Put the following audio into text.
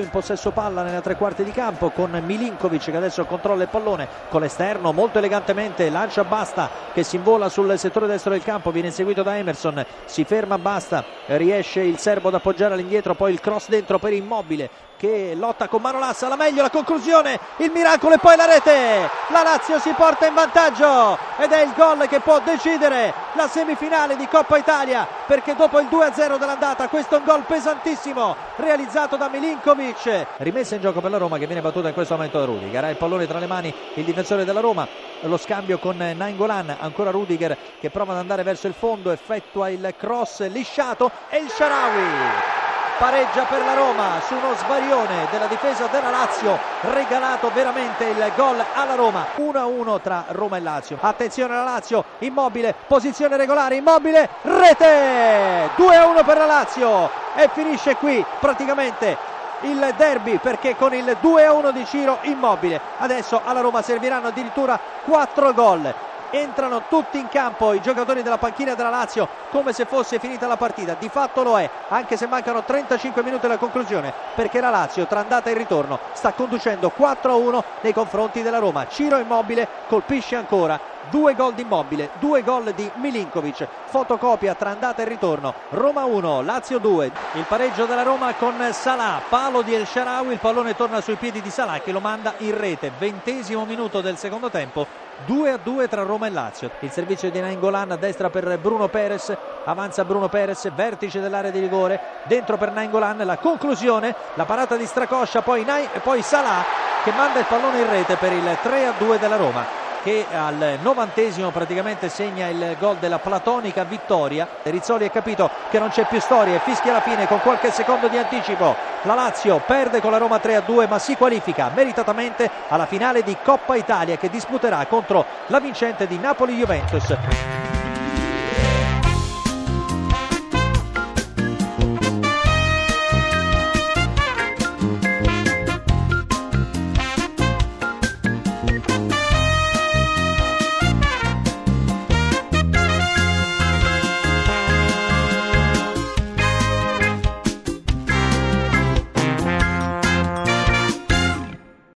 in possesso palla nella tre quarti di campo con Milinkovic che adesso controlla il pallone con l'esterno molto elegantemente lancia Basta che si invola sul settore destro del campo viene seguito da Emerson si ferma Basta riesce il serbo ad appoggiare all'indietro poi il cross dentro per Immobile che lotta con Manolassa la meglio la conclusione il miracolo e poi la rete la Lazio si porta in vantaggio ed è il gol che può decidere la semifinale di Coppa Italia perché dopo il 2-0 dell'andata questo è un gol pesantissimo realizzato da Milinkovic. Rimessa in gioco per la Roma che viene battuta in questo momento da Rudiger. Ha il pallone tra le mani il difensore della Roma. Lo scambio con Nainggolan ancora Rudiger che prova ad andare verso il fondo effettua il cross lisciato. E il Sharawi pareggia per la Roma su uno svarione della difesa della Lazio regalato veramente il gol alla Roma 1-1 tra Roma e Lazio. Attenzione alla Lazio immobile posizione regolare immobile rete! 2-1 per la Lazio. E finisce qui praticamente il derby perché con il 2-1 di Ciro immobile. Adesso alla Roma serviranno addirittura 4 gol entrano tutti in campo i giocatori della panchina della Lazio come se fosse finita la partita. Di fatto lo è anche se mancano 35 minuti alla conclusione perché la Lazio tra andata e ritorno sta conducendo 4-1 nei confronti della Roma. Ciro Immobile colpisce ancora due gol di Immobile, due gol di Milinkovic, fotocopia tra andata e ritorno, Roma 1, Lazio 2, il pareggio della Roma con Salah, palo di El Sharawi, il pallone torna sui piedi di Salah che lo manda in rete, ventesimo minuto del secondo tempo, 2 a 2 tra Roma e Lazio. Il servizio di Nainggolan a destra per Bruno Perez, avanza Bruno Perez, vertice dell'area di rigore, dentro per Nainggolan, la conclusione, la parata di Stracoscia, poi, Nai, poi Salah che manda il pallone in rete per il 3 a 2 della Roma che al novantesimo praticamente segna il gol della platonica vittoria. Rizzoli ha capito che non c'è più storia e fischia alla fine con qualche secondo di anticipo. La Lazio perde con la Roma 3-2 ma si qualifica meritatamente alla finale di Coppa Italia che disputerà contro la vincente di Napoli-Juventus.